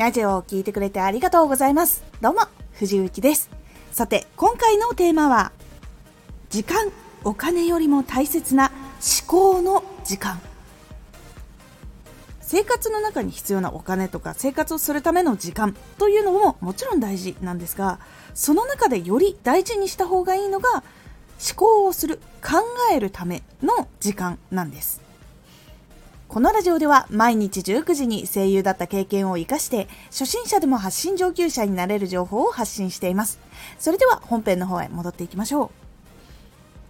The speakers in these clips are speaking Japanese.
ラジオを聴いてくれてありがとうございます。どうも、藤幸です。さて、今回のテーマは、時間、お金よりも大切な思考の時間。生活の中に必要なお金とか生活をするための時間というのももちろん大事なんですが、その中でより大事にした方がいいのが、思考をする、考えるための時間なんです。このラジオでは毎日19時に声優だった経験を活かして初心者でも発信上級者になれる情報を発信しています。それでは本編の方へ戻っていきましょう。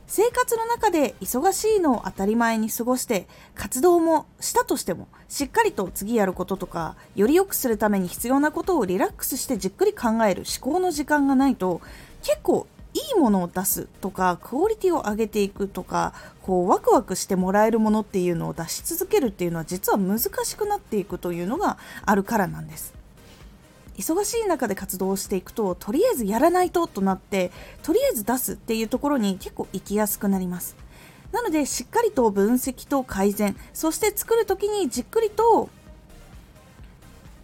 生活の中で忙しいのを当たり前に過ごして活動もしたとしてもしっかりと次やることとかより良くするために必要なことをリラックスしてじっくり考える思考の時間がないと結構いいものを出すとかクオリティを上げていくとかこうワクワクしてもらえるものっていうのを出し続けるっていうのは実は難しくなっていくというのがあるからなんです。忙しい中で活動していくととりあえずやらないととなってとりあえず出すっていうところに結構行きやすくなります。なのでしっかりと分析と改善そして作る時にじっくりと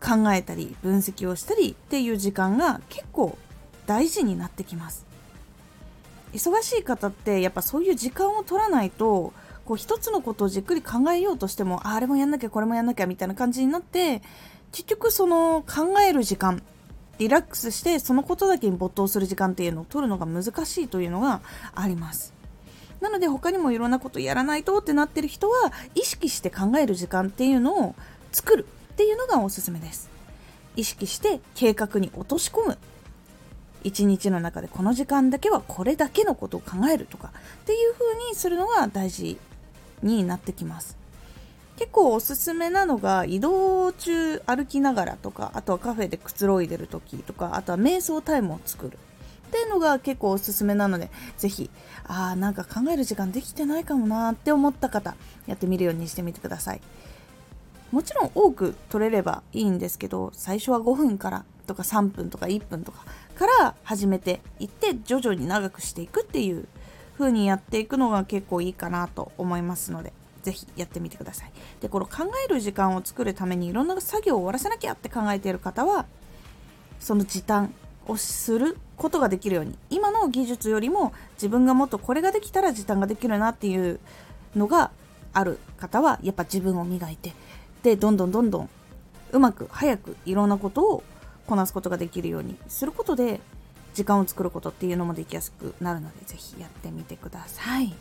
考えたり分析をしたりっていう時間が結構大事になってきます。忙しい方ってやっぱそういう時間を取らないとこう一つのことをじっくり考えようとしてもあれもやんなきゃこれもやんなきゃみたいな感じになって結局その考える時間リラックスしてそのことだけに没頭する時間っていうのを取るのが難しいというのがあります。なので他にもいろんなことやらないとってなってる人は意識して考える時間っていうのを作るっていうのがおすすめです。意識して計画に落とし込む。一日の中でこの時間だけはこれだけのことを考えるとかっていう風にするのが大事になってきます。結構おすすめなのが移動中歩きながらとかあとはカフェでくつろいでる時とかあとは瞑想タイムを作る。っていうのが結構おすすめなので是非ああなんか考える時間できてないかもなって思った方やってみるようにしてみてください。もちろん多く取れればいいんですけど最初は5分からとか3分とか1分とかから始めていって徐々に長くしていくっていう風にやっていくのが結構いいかなと思いますので是非やってみてください。でこの考える時間を作るためにいろんな作業を終わらせなきゃって考えている方はその時短をすることができるように今の技術よりも自分がもっとこれができたら時短ができるなっていうのがある方はやっぱ自分を磨いてでどんどんどんどんうまく早くいろんなことをこなすことができるようにすることで時間を作ることっていうのもできやすくなるのでぜひやってみてください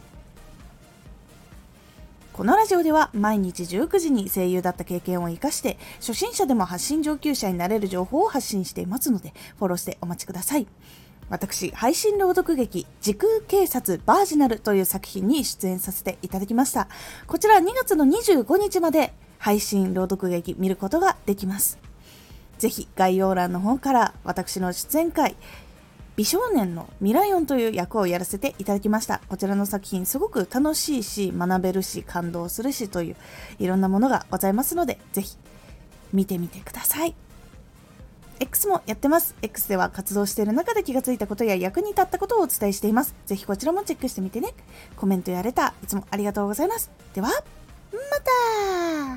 このラジオでは毎日19時に声優だった経験を生かして初心者でも発信上級者になれる情報を発信していますのでフォローしてお待ちください私、配信朗読劇、時空警察バージナルという作品に出演させていただきました。こちら2月の25日まで配信朗読劇見ることができます。ぜひ概要欄の方から私の出演会、美少年のミライオンという役をやらせていただきました。こちらの作品すごく楽しいし、学べるし、感動するしといういろんなものがございますので、ぜひ見てみてください。X もやってます。X では活動している中で気がついたことや役に立ったことをお伝えしています。ぜひこちらもチェックしてみてね。コメントやレター、いつもありがとうございます。では、また